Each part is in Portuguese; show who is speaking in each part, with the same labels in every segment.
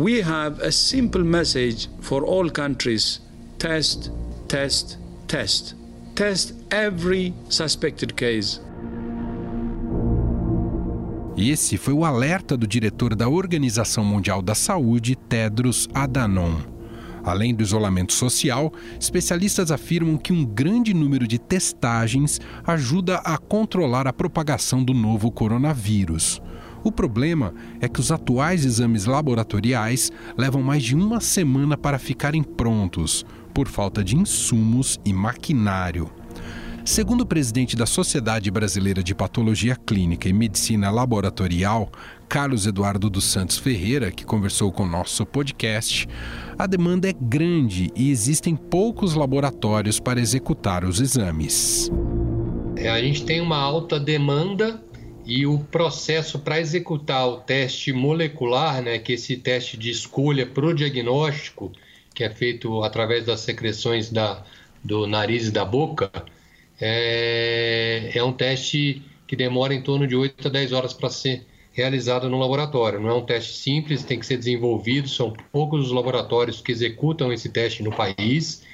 Speaker 1: we have a simple message for all countries test, test, test. Test every suspected case.
Speaker 2: Esse foi o alerta do diretor da Organização Mundial da Saúde, Tedros Adhanom. Além do isolamento social, especialistas afirmam que um grande número de testagens ajuda a controlar a propagação do novo coronavírus. O problema é que os atuais exames laboratoriais levam mais de uma semana para ficarem prontos, por falta de insumos e maquinário. Segundo o presidente da Sociedade Brasileira de Patologia Clínica e Medicina Laboratorial, Carlos Eduardo dos Santos Ferreira, que conversou com o nosso podcast, a demanda é grande e existem poucos laboratórios para executar os exames.
Speaker 3: É, a gente tem uma alta demanda e o processo para executar o teste molecular, né, que é esse teste de escolha para o diagnóstico, que é feito através das secreções da, do nariz e da boca, é, é um teste que demora em torno de 8 a 10 horas para ser realizado no laboratório. Não é um teste simples, tem que ser desenvolvido, são poucos os laboratórios que executam esse teste no país.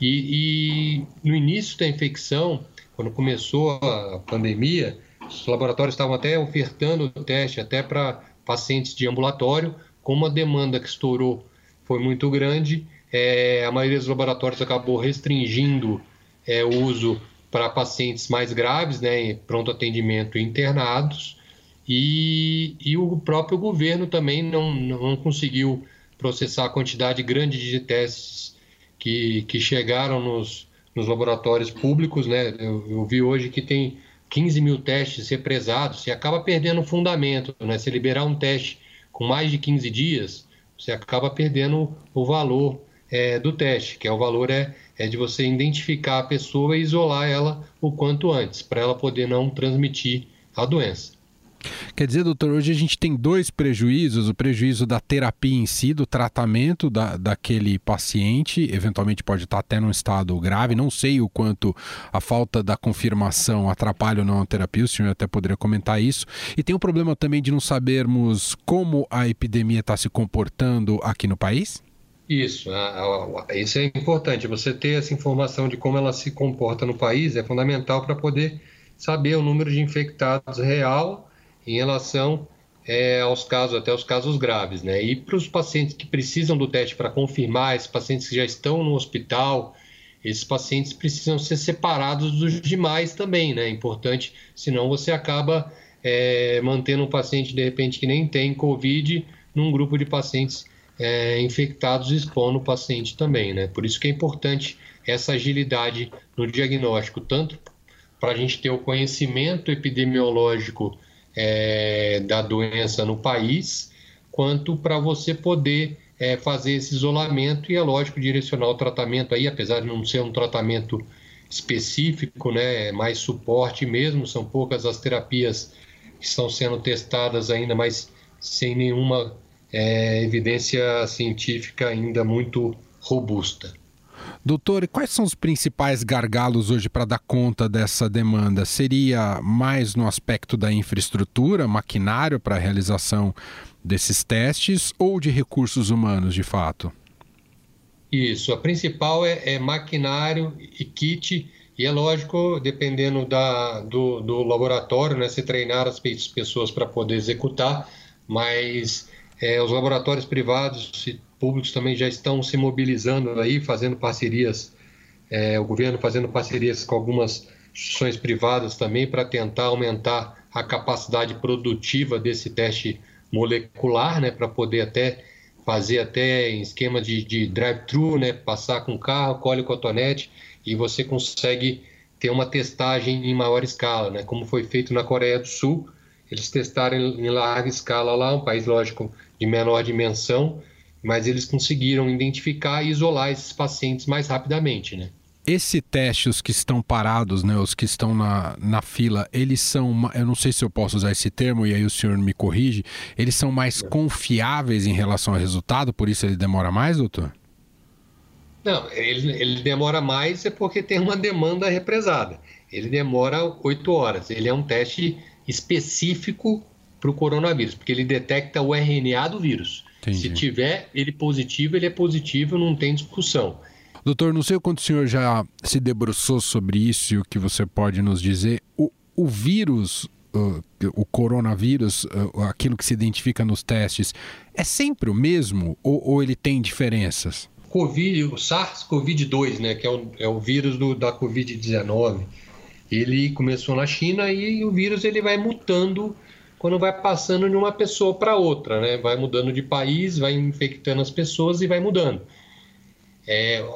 Speaker 3: E, e no início da infecção, quando começou a pandemia, os laboratórios estavam até ofertando o teste até para pacientes de ambulatório, como a demanda que estourou foi muito grande, é, a maioria dos laboratórios acabou restringindo é, o uso para pacientes mais graves, né, pronto atendimento internados, e, e o próprio governo também não, não conseguiu processar a quantidade grande de testes que, que chegaram nos, nos laboratórios públicos. Né? Eu, eu vi hoje que tem 15 mil testes represados, você acaba perdendo o fundamento. Né? Se liberar um teste com mais de 15 dias, você acaba perdendo o valor é, do teste, que é o valor é, é de você identificar a pessoa e isolar ela o quanto antes, para ela poder não transmitir a doença.
Speaker 2: Quer dizer, doutor, hoje a gente tem dois prejuízos: o prejuízo da terapia em si, do tratamento da, daquele paciente, eventualmente pode estar até num estado grave. Não sei o quanto a falta da confirmação atrapalha ou não a terapia, o senhor até poderia comentar isso. E tem o problema também de não sabermos como a epidemia está se comportando aqui no país?
Speaker 3: Isso, isso é importante. Você ter essa informação de como ela se comporta no país é fundamental para poder saber o número de infectados real em relação é, aos casos, até os casos graves, né? E para os pacientes que precisam do teste para confirmar, esses pacientes que já estão no hospital, esses pacientes precisam ser separados dos demais também, né? É importante, senão você acaba é, mantendo um paciente, de repente, que nem tem Covid, num grupo de pacientes é, infectados expondo o paciente também, né? Por isso que é importante essa agilidade no diagnóstico, tanto para a gente ter o conhecimento epidemiológico é, da doença no país, quanto para você poder é, fazer esse isolamento e, é lógico, direcionar o tratamento aí, apesar de não ser um tratamento específico, né, é mais suporte mesmo, são poucas as terapias que estão sendo testadas ainda, mas sem nenhuma é, evidência científica ainda muito robusta.
Speaker 2: Doutor, quais são os principais gargalos hoje para dar conta dessa demanda? Seria mais no aspecto da infraestrutura, maquinário para a realização desses testes ou de recursos humanos, de fato?
Speaker 3: Isso, a principal é, é maquinário e kit, e é lógico, dependendo da, do, do laboratório, né, se treinar as pessoas para poder executar, mas é, os laboratórios privados e públicos também já estão se mobilizando aí, fazendo parcerias, é, o governo fazendo parcerias com algumas instituições privadas também para tentar aumentar a capacidade produtiva desse teste molecular, né, para poder até fazer até em esquema de, de drive-thru, né, passar com carro, colhe o cotonete e você consegue ter uma testagem em maior escala, né, como foi feito na Coreia do Sul, eles testaram em larga escala lá, um país, lógico, de menor dimensão, mas eles conseguiram identificar e isolar esses pacientes mais rapidamente, né?
Speaker 2: Esse teste, os que estão parados, né, os que estão na, na fila, eles são, eu não sei se eu posso usar esse termo e aí o senhor me corrige, eles são mais confiáveis em relação ao resultado, por isso ele demora mais, doutor?
Speaker 3: Não, ele, ele demora mais é porque tem uma demanda represada. Ele demora oito horas. Ele é um teste específico para o coronavírus, porque ele detecta o RNA do vírus. Entendi. Se tiver ele positivo, ele é positivo, não tem discussão.
Speaker 2: Doutor, não sei o quanto o senhor já se debruçou sobre isso e o que você pode nos dizer. O, o vírus, uh, o coronavírus, aquilo que se identifica nos testes, é sempre o mesmo ou, ou ele tem diferenças?
Speaker 3: Covid, o SARS-CoV-2, né, que é o, é o vírus do, da Covid-19, ele começou na China e o vírus ele vai mutando quando vai passando de uma pessoa para outra, né? Vai mudando de país, vai infectando as pessoas e vai mudando. É,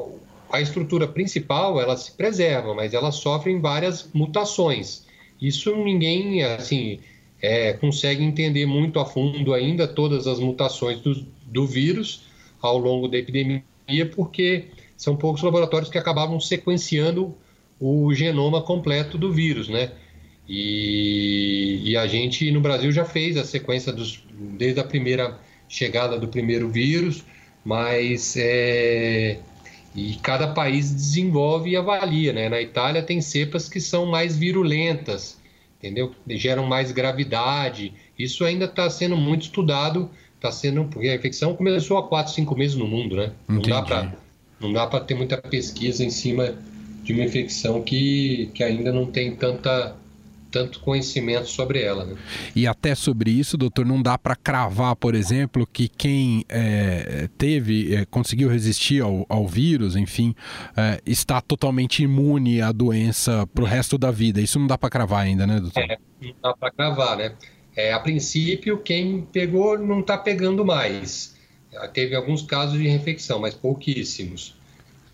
Speaker 3: a estrutura principal ela se preserva, mas ela sofre várias mutações. Isso ninguém assim é, consegue entender muito a fundo ainda todas as mutações do, do vírus ao longo da epidemia, porque são poucos laboratórios que acabavam sequenciando o genoma completo do vírus, né? E, e, a gente no Brasil já fez a sequência dos, desde a primeira chegada do primeiro vírus, mas é, e cada país desenvolve e avalia, né? Na Itália tem cepas que são mais virulentas, entendeu? Geram mais gravidade. Isso ainda está sendo muito estudado, está sendo porque a infecção começou há quatro, cinco meses no mundo, né? Entendi. Não dá para não dá para ter muita pesquisa em cima de uma infecção que, que ainda não tem tanta tanto conhecimento sobre ela. Né?
Speaker 2: E até sobre isso, doutor, não dá para cravar, por exemplo, que quem é, teve, é, conseguiu resistir ao, ao vírus, enfim, é, está totalmente imune à doença para o resto da vida. Isso não dá para cravar ainda, né, doutor?
Speaker 3: É, não dá para cravar, né? É, a princípio, quem pegou não está pegando mais. Teve alguns casos de reinfecção, mas pouquíssimos.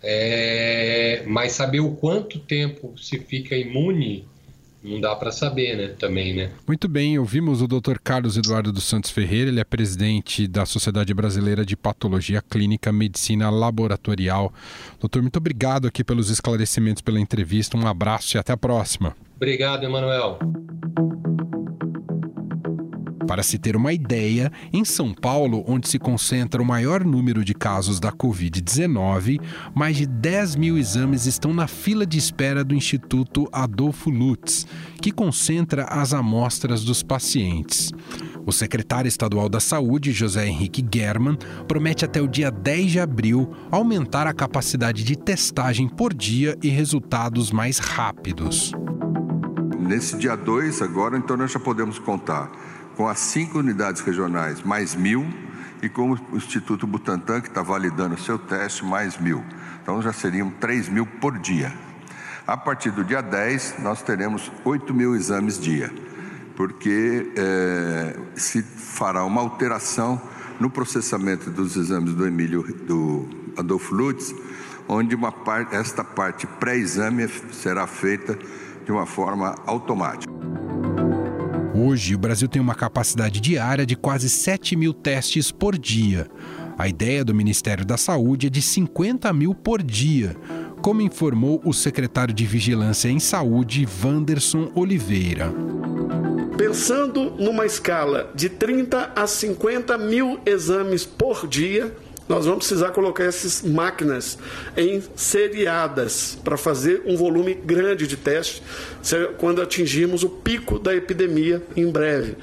Speaker 3: É, mas saber o quanto tempo se fica imune não dá para saber, né? Também, né?
Speaker 2: Muito bem, ouvimos o Dr. Carlos Eduardo dos Santos Ferreira, ele é presidente da Sociedade Brasileira de Patologia Clínica Medicina Laboratorial. Doutor, muito obrigado aqui pelos esclarecimentos, pela entrevista. Um abraço e até a próxima.
Speaker 3: Obrigado, Emanuel.
Speaker 2: Para se ter uma ideia, em São Paulo, onde se concentra o maior número de casos da Covid-19, mais de 10 mil exames estão na fila de espera do Instituto Adolfo Lutz, que concentra as amostras dos pacientes. O secretário estadual da Saúde, José Henrique German, promete até o dia 10 de abril aumentar a capacidade de testagem por dia e resultados mais rápidos.
Speaker 4: Nesse dia 2, agora, então nós já podemos contar com as cinco unidades regionais, mais mil, e com o Instituto Butantan, que está validando o seu teste, mais mil. Então já seriam 3 mil por dia. A partir do dia 10, nós teremos 8 mil exames dia, porque é, se fará uma alteração no processamento dos exames do Emílio do Adolfo Lutz, onde uma parte, esta parte pré-exame será feita de uma forma automática.
Speaker 2: Hoje, o Brasil tem uma capacidade diária de quase 7 mil testes por dia. A ideia do Ministério da Saúde é de 50 mil por dia, como informou o secretário de Vigilância em Saúde, Wanderson Oliveira.
Speaker 5: Pensando numa escala de 30 a 50 mil exames por dia, nós vamos precisar colocar essas máquinas em seriadas para fazer um volume grande de testes quando atingirmos o pico da epidemia em breve.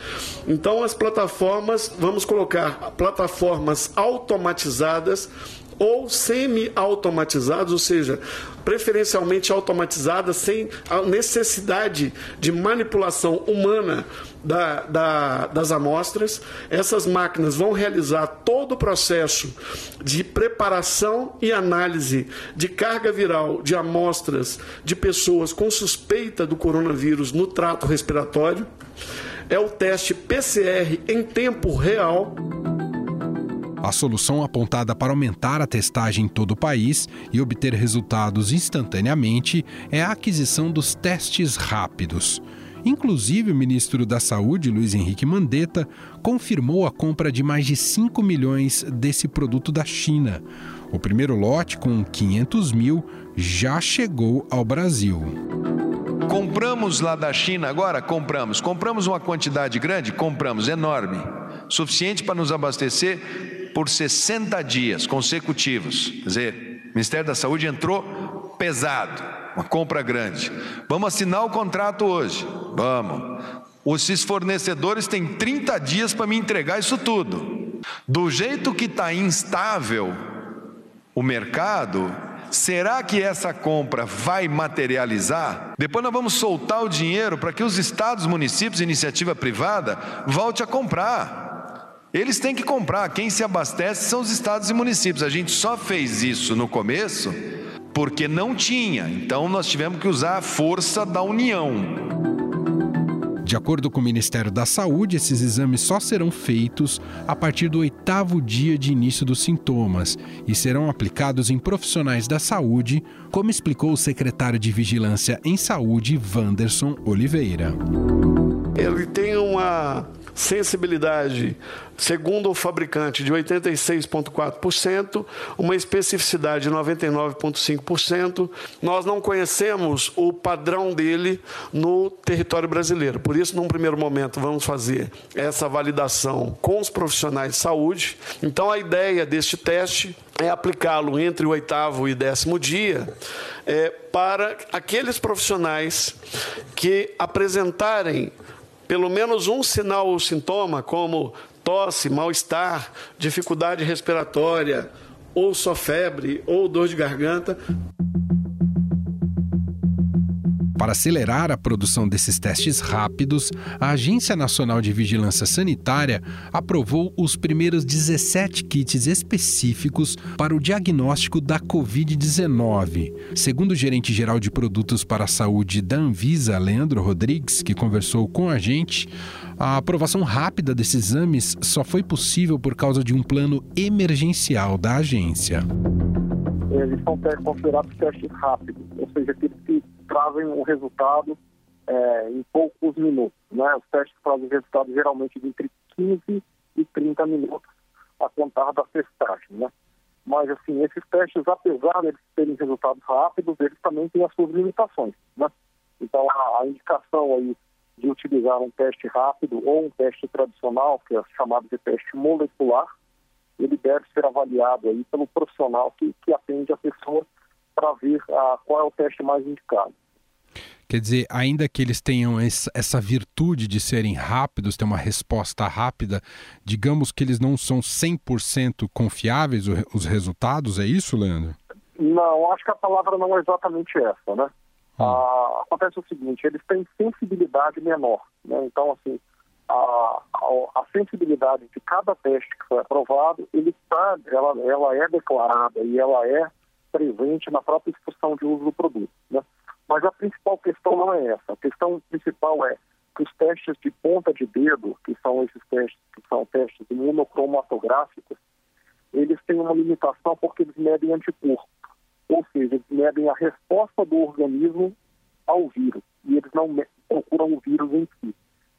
Speaker 5: Então, as plataformas, vamos colocar plataformas automatizadas ou semi-automatizados, ou seja, preferencialmente automatizadas, sem a necessidade de manipulação humana da, da, das amostras. Essas máquinas vão realizar todo o processo de preparação e análise de carga viral de amostras de pessoas com suspeita do coronavírus no trato respiratório. É o teste PCR em tempo real.
Speaker 2: A solução apontada para aumentar a testagem em todo o país e obter resultados instantaneamente é a aquisição dos testes rápidos. Inclusive, o ministro da Saúde, Luiz Henrique Mandetta, confirmou a compra de mais de 5 milhões desse produto da China. O primeiro lote, com 500 mil, já chegou ao Brasil.
Speaker 6: Compramos lá da China agora? Compramos. Compramos uma quantidade grande? Compramos, enorme. Suficiente para nos abastecer por 60 dias consecutivos. Quer dizer, o Ministério da Saúde entrou pesado, uma compra grande. Vamos assinar o contrato hoje. Vamos. Esses fornecedores têm 30 dias para me entregar isso tudo. Do jeito que está instável o mercado, será que essa compra vai materializar? Depois nós vamos soltar o dinheiro para que os estados, municípios iniciativa privada volte a comprar. Eles têm que comprar, quem se abastece são os estados e municípios. A gente só fez isso no começo porque não tinha, então nós tivemos que usar a força da união.
Speaker 2: De acordo com o Ministério da Saúde, esses exames só serão feitos a partir do oitavo dia de início dos sintomas e serão aplicados em profissionais da saúde, como explicou o secretário de Vigilância em Saúde, Wanderson Oliveira.
Speaker 5: Ele tem uma sensibilidade, segundo o fabricante, de 86,4%, uma especificidade de 99,5%. Nós não conhecemos o padrão dele no território brasileiro. Por isso, num primeiro momento, vamos fazer essa validação com os profissionais de saúde. Então, a ideia deste teste é aplicá-lo entre o oitavo e décimo dia é, para aqueles profissionais que apresentarem pelo menos um sinal ou sintoma, como tosse, mal-estar, dificuldade respiratória, ou só febre, ou dor de garganta.
Speaker 2: Para acelerar a produção desses testes rápidos, a Agência Nacional de Vigilância Sanitária aprovou os primeiros 17 kits específicos para o diagnóstico da Covid-19. Segundo o gerente geral de produtos para a saúde da Anvisa, Leandro Rodrigues, que conversou com a gente, a aprovação rápida desses exames só foi possível por causa de um plano emergencial da agência.
Speaker 7: Eles são considerados testes rápidos, ou seja, que trazem o resultado é, em poucos minutos. Né? Os testes trazem resultado geralmente entre 15 e 30 minutos a contar da testagem. Né? Mas, assim, esses testes, apesar de eles terem resultados rápidos, eles também têm as suas limitações. Né? Então, a, a indicação aí de utilizar um teste rápido ou um teste tradicional, que é chamado de teste molecular, ele deve ser avaliado aí pelo profissional que, que atende a pessoa para ver a, qual é o teste mais indicado.
Speaker 2: Quer dizer, ainda que eles tenham essa virtude de serem rápidos, ter uma resposta rápida, digamos que eles não são 100% confiáveis os resultados, é isso, Leandro?
Speaker 7: Não, acho que a palavra não é exatamente essa, né? Hum. Ah, acontece o seguinte, eles têm sensibilidade menor, né? Então, assim, a, a, a, sensibilidade de cada teste que foi aprovado, ele tá, ela, ela é declarada e ela é presente na própria instrução de uso do produto. Né? Mas a principal questão não é essa. A questão principal é que os testes de ponta de dedo, que são esses testes, que são testes imunocromatográficos, eles têm uma limitação porque eles medem anticorpo. Ou seja, eles medem a resposta do organismo ao vírus. E eles não procuram o vírus em si.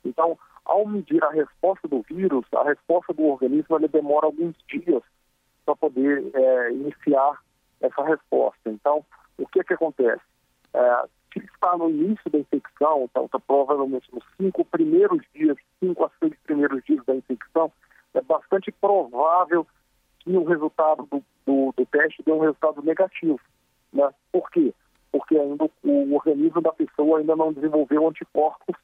Speaker 7: Então, ao medir a resposta do vírus, a resposta do organismo ele demora alguns dias para poder é, iniciar essa resposta. Então, o que que acontece? É, se está no início da infecção, então está provavelmente nos cinco primeiros dias, cinco a seis primeiros dias da infecção, é bastante provável que o resultado do, do, do teste dê um resultado negativo. Né? Por quê? Porque ainda o, o organismo da pessoa ainda não desenvolveu anticorpos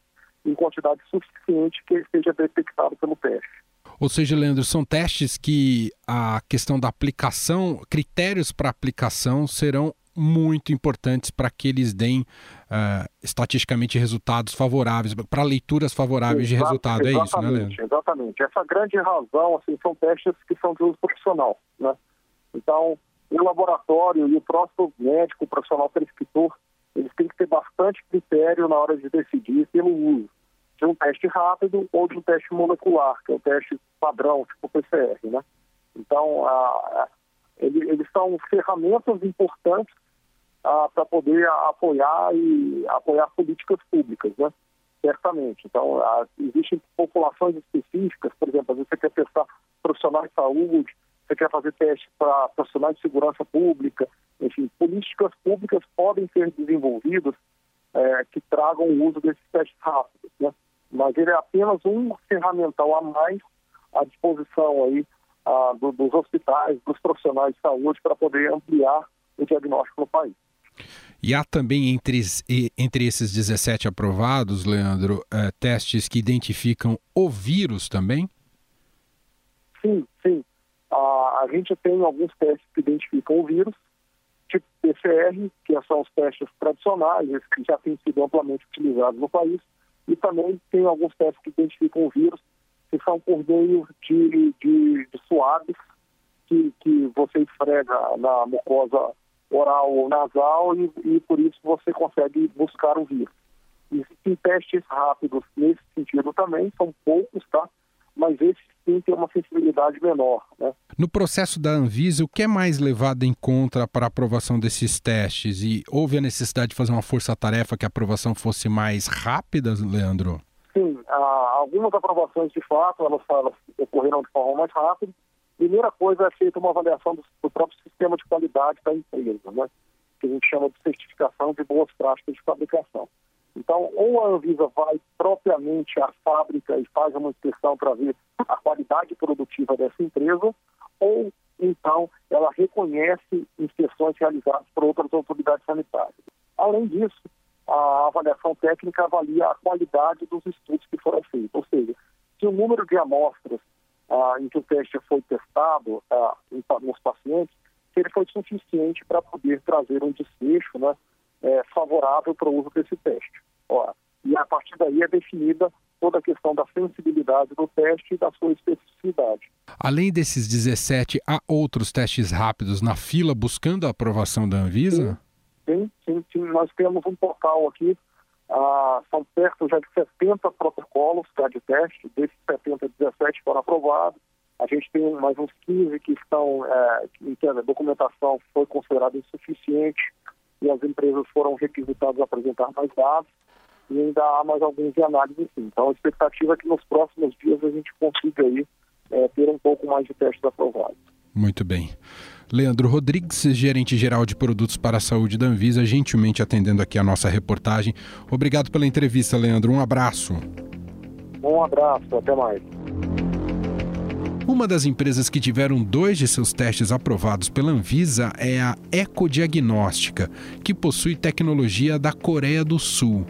Speaker 7: em quantidade suficiente que seja detectado pelo teste.
Speaker 2: Ou seja, Leandro, são testes que a questão da aplicação, critérios para aplicação serão muito importantes para que eles deem uh, estatisticamente resultados favoráveis, para leituras favoráveis
Speaker 7: Exato,
Speaker 2: de resultado. É isso, né, Leandro?
Speaker 7: Exatamente. Essa grande razão assim, são testes que são de uso profissional. Né? Então, o laboratório e o próprio médico, o profissional prescritor, eles têm que ter bastante critério na hora de decidir pelo uso de um teste rápido ou de um teste molecular, que é o teste padrão, tipo PCR, né? Então, a, a, ele, eles são ferramentas importantes para poder apoiar e apoiar políticas públicas, né? Certamente. Então, existem populações específicas, por exemplo, às vezes você quer testar profissionais de saúde, você quer fazer teste para profissionais de segurança pública, enfim, políticas públicas podem ser desenvolvidas é, que tragam o uso desses testes rápidos, né? Mas ele é apenas um ferramental a mais à disposição aí ah, do, dos hospitais, dos profissionais de saúde para poder ampliar o diagnóstico no país.
Speaker 2: E há também entre, entre esses 17 aprovados, Leandro, eh, testes que identificam o vírus também?
Speaker 7: Sim, sim. a gente tem alguns testes que identificam o vírus, tipo PCR, que são os testes tradicionais, que já têm sido amplamente utilizados no país, e também tem alguns testes que identificam o vírus, que são por de, de, de suaves que, que você esfrega na mucosa oral ou nasal e, e por isso você consegue buscar o vírus. Existem testes rápidos nesse sentido também, são poucos, tá? Mas esses sim têm uma sensibilidade menor, né?
Speaker 2: No processo da Anvisa, o que é mais levado em conta para a aprovação desses testes? E houve a necessidade de fazer uma força-tarefa que a aprovação fosse mais rápida, Leandro?
Speaker 7: Sim, algumas aprovações de fato elas, elas ocorreram de forma mais rápida. Primeira coisa é feita uma avaliação do, do próprio sistema de qualidade da empresa, né? que a gente chama de certificação de boas práticas de fabricação. Então, ou a Anvisa vai propriamente à fábrica e faz uma inspeção para ver a qualidade produtiva dessa empresa, ou então ela reconhece inspeções realizadas por outras autoridades sanitárias. Além disso, a avaliação técnica avalia a qualidade dos estudos que foram feitos, ou seja, se o número de amostras ah, em que o teste foi testado ah, nos pacientes, se ele foi suficiente para poder trazer um desfecho né, é, favorável para o uso desse teste. Ora, e a partir daí é definida toda a questão da sensibilidade do teste e da sua especificidade.
Speaker 2: Além desses 17, há outros testes rápidos na fila buscando a aprovação da Anvisa?
Speaker 7: Sim, sim, sim. Nós temos um portal aqui, ah, são perto já de 70 protocolos tá, de teste, desses 70, 17 foram aprovados. A gente tem mais uns 15 que estão, é, em que a documentação foi considerada insuficiente e as empresas foram requisitadas a apresentar mais dados e ainda há mais alguns de análise sim. Então a expectativa é que nos próximos dias a gente consiga aí, é, ter um pouco mais de testes aprovados.
Speaker 2: Muito bem. Leandro Rodrigues, gerente geral de produtos para a saúde da Anvisa, gentilmente atendendo aqui a nossa reportagem. Obrigado pela entrevista, Leandro. Um abraço.
Speaker 7: Um abraço, até mais.
Speaker 2: Uma das empresas que tiveram dois de seus testes aprovados pela Anvisa é a Ecodiagnóstica, que possui tecnologia da Coreia do Sul.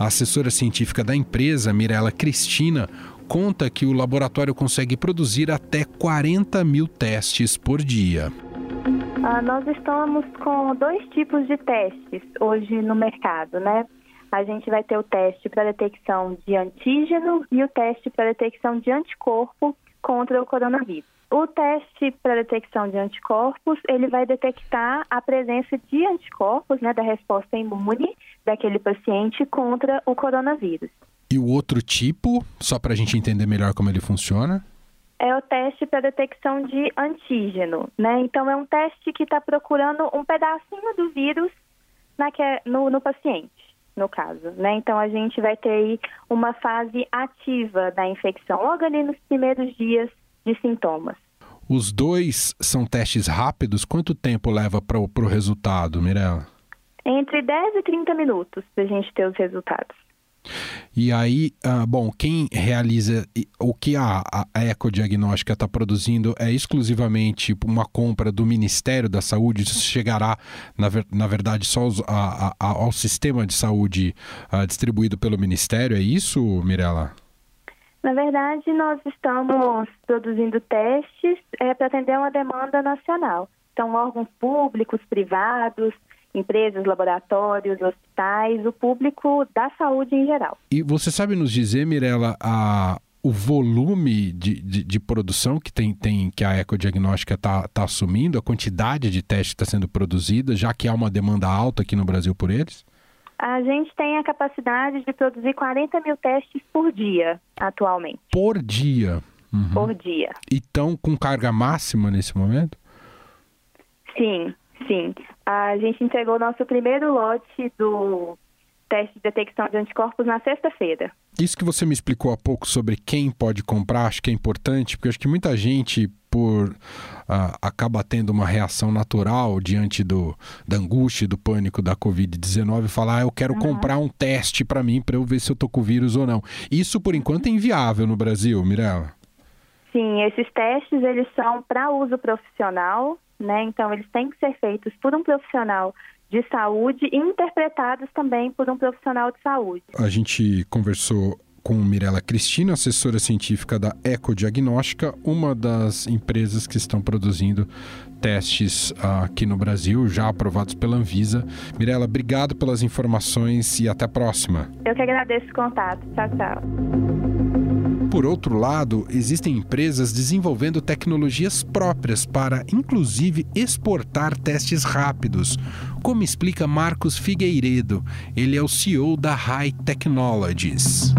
Speaker 2: A assessora científica da empresa, Mirella Cristina, conta que o laboratório consegue produzir até 40 mil testes por dia.
Speaker 8: Ah, nós estamos com dois tipos de testes hoje no mercado, né? A gente vai ter o teste para detecção de antígeno e o teste para detecção de anticorpo contra o coronavírus. O teste para detecção de anticorpos, ele vai detectar a presença de anticorpos, né, da resposta imune daquele paciente contra o coronavírus.
Speaker 2: E o outro tipo, só para a gente entender melhor como ele funciona?
Speaker 8: é o teste para detecção de antígeno, né? Então é um teste que está procurando um pedacinho do vírus no, no, paciente, no caso, né? Então a gente vai ter aí uma fase ativa da infecção, logo ali nos primeiros dias de sintomas.
Speaker 2: Os dois são testes rápidos. Quanto tempo leva para o resultado, Mirella?
Speaker 8: Entre 10 e 30 minutos para a gente ter os resultados.
Speaker 2: E aí, uh, bom, quem realiza o que a, a ecodiagnóstica está produzindo é exclusivamente uma compra do Ministério da Saúde, isso chegará, na, ver, na verdade, só aos, a, a, ao sistema de saúde uh, distribuído pelo Ministério, é isso, Mirella?
Speaker 8: Na verdade, nós estamos produzindo testes é, para atender uma demanda nacional. Então, órgãos públicos, privados, empresas, laboratórios, hospitais, o público da saúde em geral.
Speaker 2: E você sabe nos dizer, Mirella, a, o volume de, de, de, produção que tem, tem que a ecodiagnóstica está tá assumindo, a quantidade de testes que está sendo produzida, já que há uma demanda alta aqui no Brasil por eles?
Speaker 8: A gente tem a capacidade de produzir 40 mil testes por dia atualmente.
Speaker 2: Por dia?
Speaker 8: Uhum. Por dia.
Speaker 2: E estão com carga máxima nesse momento?
Speaker 8: Sim, sim. A gente entregou nosso primeiro lote do teste de detecção de anticorpos na sexta-feira.
Speaker 2: Isso que você me explicou há pouco sobre quem pode comprar, acho que é importante, porque acho que muita gente por uh, acaba tendo uma reação natural diante do, da angústia, do pânico da Covid-19 falar, ah, eu quero uhum. comprar um teste para mim para eu ver se eu tô com vírus ou não. Isso por enquanto é inviável no Brasil, Mirella.
Speaker 8: Sim, esses testes eles são para uso profissional, né? Então eles têm que ser feitos por um profissional de saúde e interpretados também por um profissional de saúde.
Speaker 2: A gente conversou com Mirela Cristina, assessora científica da Ecodiagnóstica, uma das empresas que estão produzindo testes aqui no Brasil, já aprovados pela Anvisa. Mirela, obrigado pelas informações e até a próxima.
Speaker 8: Eu que agradeço o contato. Tchau, tchau.
Speaker 2: Por outro lado, existem empresas desenvolvendo tecnologias próprias para, inclusive, exportar testes rápidos, como explica Marcos Figueiredo. Ele é o CEO da High Technologies.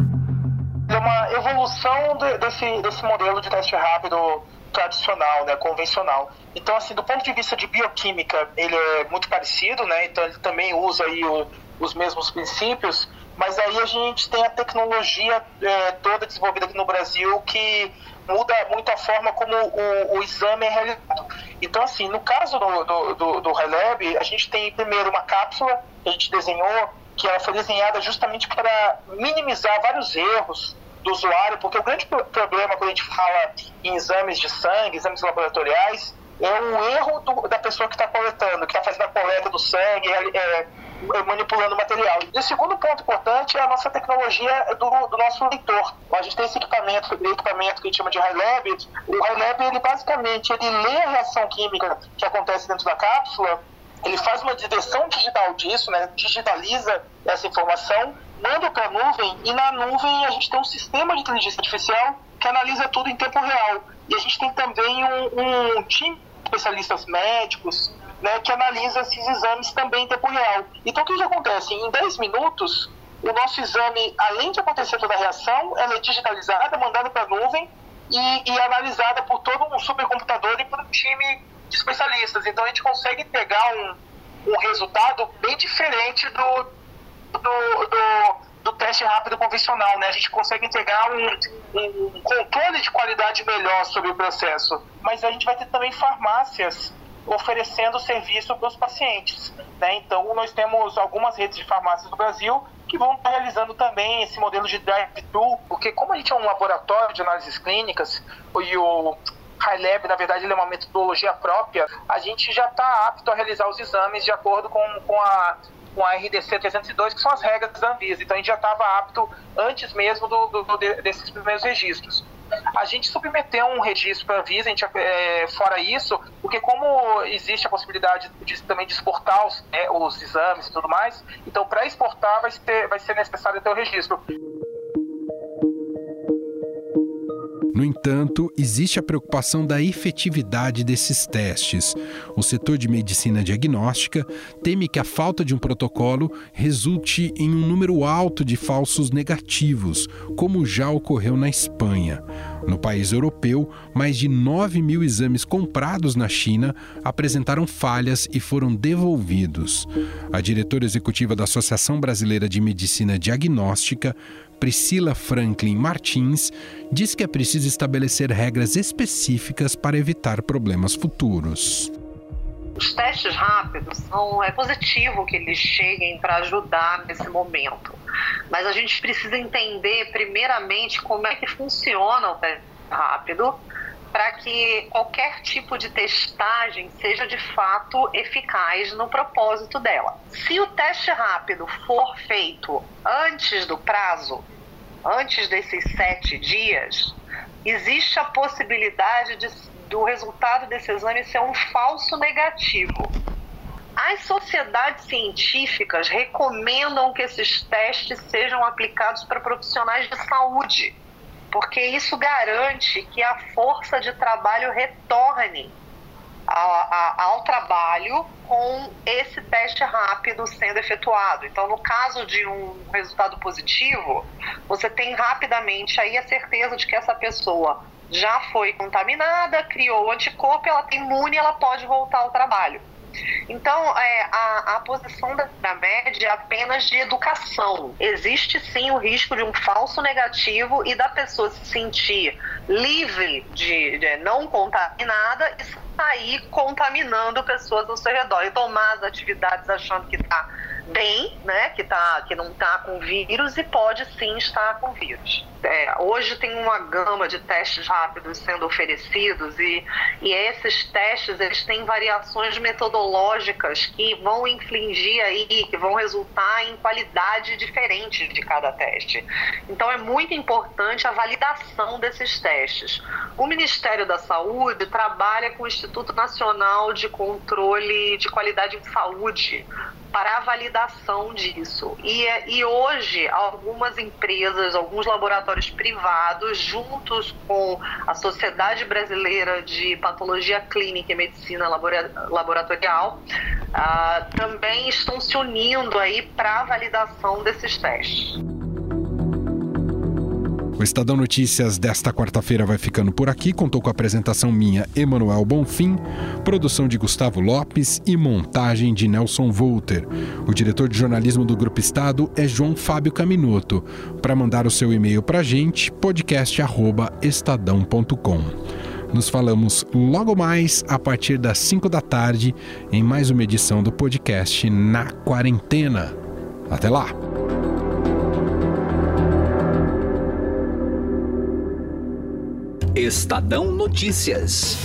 Speaker 9: É uma evolução desse, desse modelo de teste rápido tradicional, né, convencional. Então, assim, do ponto de vista de bioquímica, ele é muito parecido, né? Então, ele também usa aí o, os mesmos princípios, mas aí a gente tem a tecnologia é, toda desenvolvida aqui no Brasil que muda muito a forma como o, o exame é realizado. Então, assim, no caso do, do, do, do Relab, a gente tem primeiro uma cápsula que a gente desenhou, que ela foi desenhada justamente para minimizar vários erros do usuário, porque o grande problema quando a gente fala em exames de sangue, exames laboratoriais, é o erro do, da pessoa que está coletando, que está fazendo a coleta do sangue, é, é, é, manipulando o material. E o segundo ponto importante é a nossa tecnologia do, do nosso leitor. A gente tem esse equipamento, equipamento que a gente chama de HiLab. O HiLab, ele basicamente, ele lê a reação química que acontece dentro da cápsula, ele faz uma direção digital disso, né, digitaliza essa informação, manda para a nuvem e na nuvem a gente tem um sistema de inteligência artificial que analisa tudo em tempo real. E a gente tem também um, um time especialistas médicos né, que analisa esses exames também em tempo real. Então, o que, que acontece? Em 10 minutos, o nosso exame, além de acontecer toda a reação, ela é digitalizada, mandada para a nuvem e, e, analisada por todo um supercomputador e por um time de especialistas. Então, a gente consegue pegar um, um resultado bem diferente do, do, do do teste rápido convencional, né? A gente consegue entregar um, um controle de qualidade melhor sobre o processo. Mas a gente vai ter também farmácias oferecendo serviço para os pacientes. Né? Então, nós temos algumas redes de farmácias no Brasil que vão estar realizando também esse modelo de drive-thru, porque como a gente é um laboratório de análises clínicas e o HiLab, na verdade, ele é uma metodologia própria, a gente já está apto a realizar os exames de acordo com, com a com a RDC 302, que são as regras da Anvisa. Então a gente já estava apto antes mesmo do, do, desses primeiros registros. A gente submeteu um registro para a Anvisa, é, fora isso, porque como existe a possibilidade de, também de exportar os, é, os exames e tudo mais, então para exportar vai ser, vai ser necessário ter o registro.
Speaker 2: No entanto, existe a preocupação da efetividade desses testes. O setor de medicina diagnóstica teme que a falta de um protocolo resulte em um número alto de falsos negativos, como já ocorreu na Espanha. No país europeu, mais de 9 mil exames comprados na China apresentaram falhas e foram devolvidos. A diretora executiva da Associação Brasileira de Medicina Diagnóstica Priscila Franklin Martins, diz que é preciso estabelecer regras específicas para evitar problemas futuros.
Speaker 10: Os testes rápidos são é positivo que eles cheguem para ajudar nesse momento, mas a gente precisa entender primeiramente como é que funciona o teste rápido para que qualquer tipo de testagem seja de fato eficaz no propósito dela. Se o teste rápido for feito antes do prazo, antes desses sete dias, existe a possibilidade de, do resultado desse exame ser um falso negativo. As sociedades científicas recomendam que esses testes sejam aplicados para profissionais de saúde porque isso garante que a força de trabalho retorne ao, ao, trabalho com esse teste rápido sendo efetuado. Então, no caso de um resultado positivo, você tem rapidamente aí a certeza de que essa pessoa já foi contaminada, criou anticorpo, ela tem imune, ela pode voltar ao trabalho. Então, é, a, a posição da, da média é apenas de educação. Existe sim o risco de um falso negativo e da pessoa se sentir livre de, de não contaminada e sair contaminando pessoas ao seu redor e tomar as atividades achando que está bem, né, que, tá, que não está com vírus e pode sim estar com vírus. É, hoje tem uma gama de testes rápidos sendo oferecidos e, e esses testes eles têm variações metodológicas que vão infligir aí, que vão resultar em qualidade diferente de cada teste. Então é muito importante a validação desses testes. O Ministério da Saúde trabalha com o Instituto Nacional de Controle de Qualidade em Saúde para a validação disso. E, e hoje, algumas empresas, alguns laboratórios privados, juntos com a Sociedade Brasileira de Patologia Clínica e Medicina Laboratorial, ah, também estão se unindo aí para a validação desses testes.
Speaker 2: O Estadão Notícias desta quarta-feira vai ficando por aqui. Contou com a apresentação minha, Emanuel Bonfim, produção de Gustavo Lopes e montagem de Nelson Volter. O diretor de jornalismo do Grupo Estado é João Fábio Caminoto. Para mandar o seu e-mail para a gente, podcast@estadão.com. Nos falamos logo mais a partir das 5 da tarde em mais uma edição do podcast Na Quarentena. Até lá!
Speaker 11: Estadão Notícias.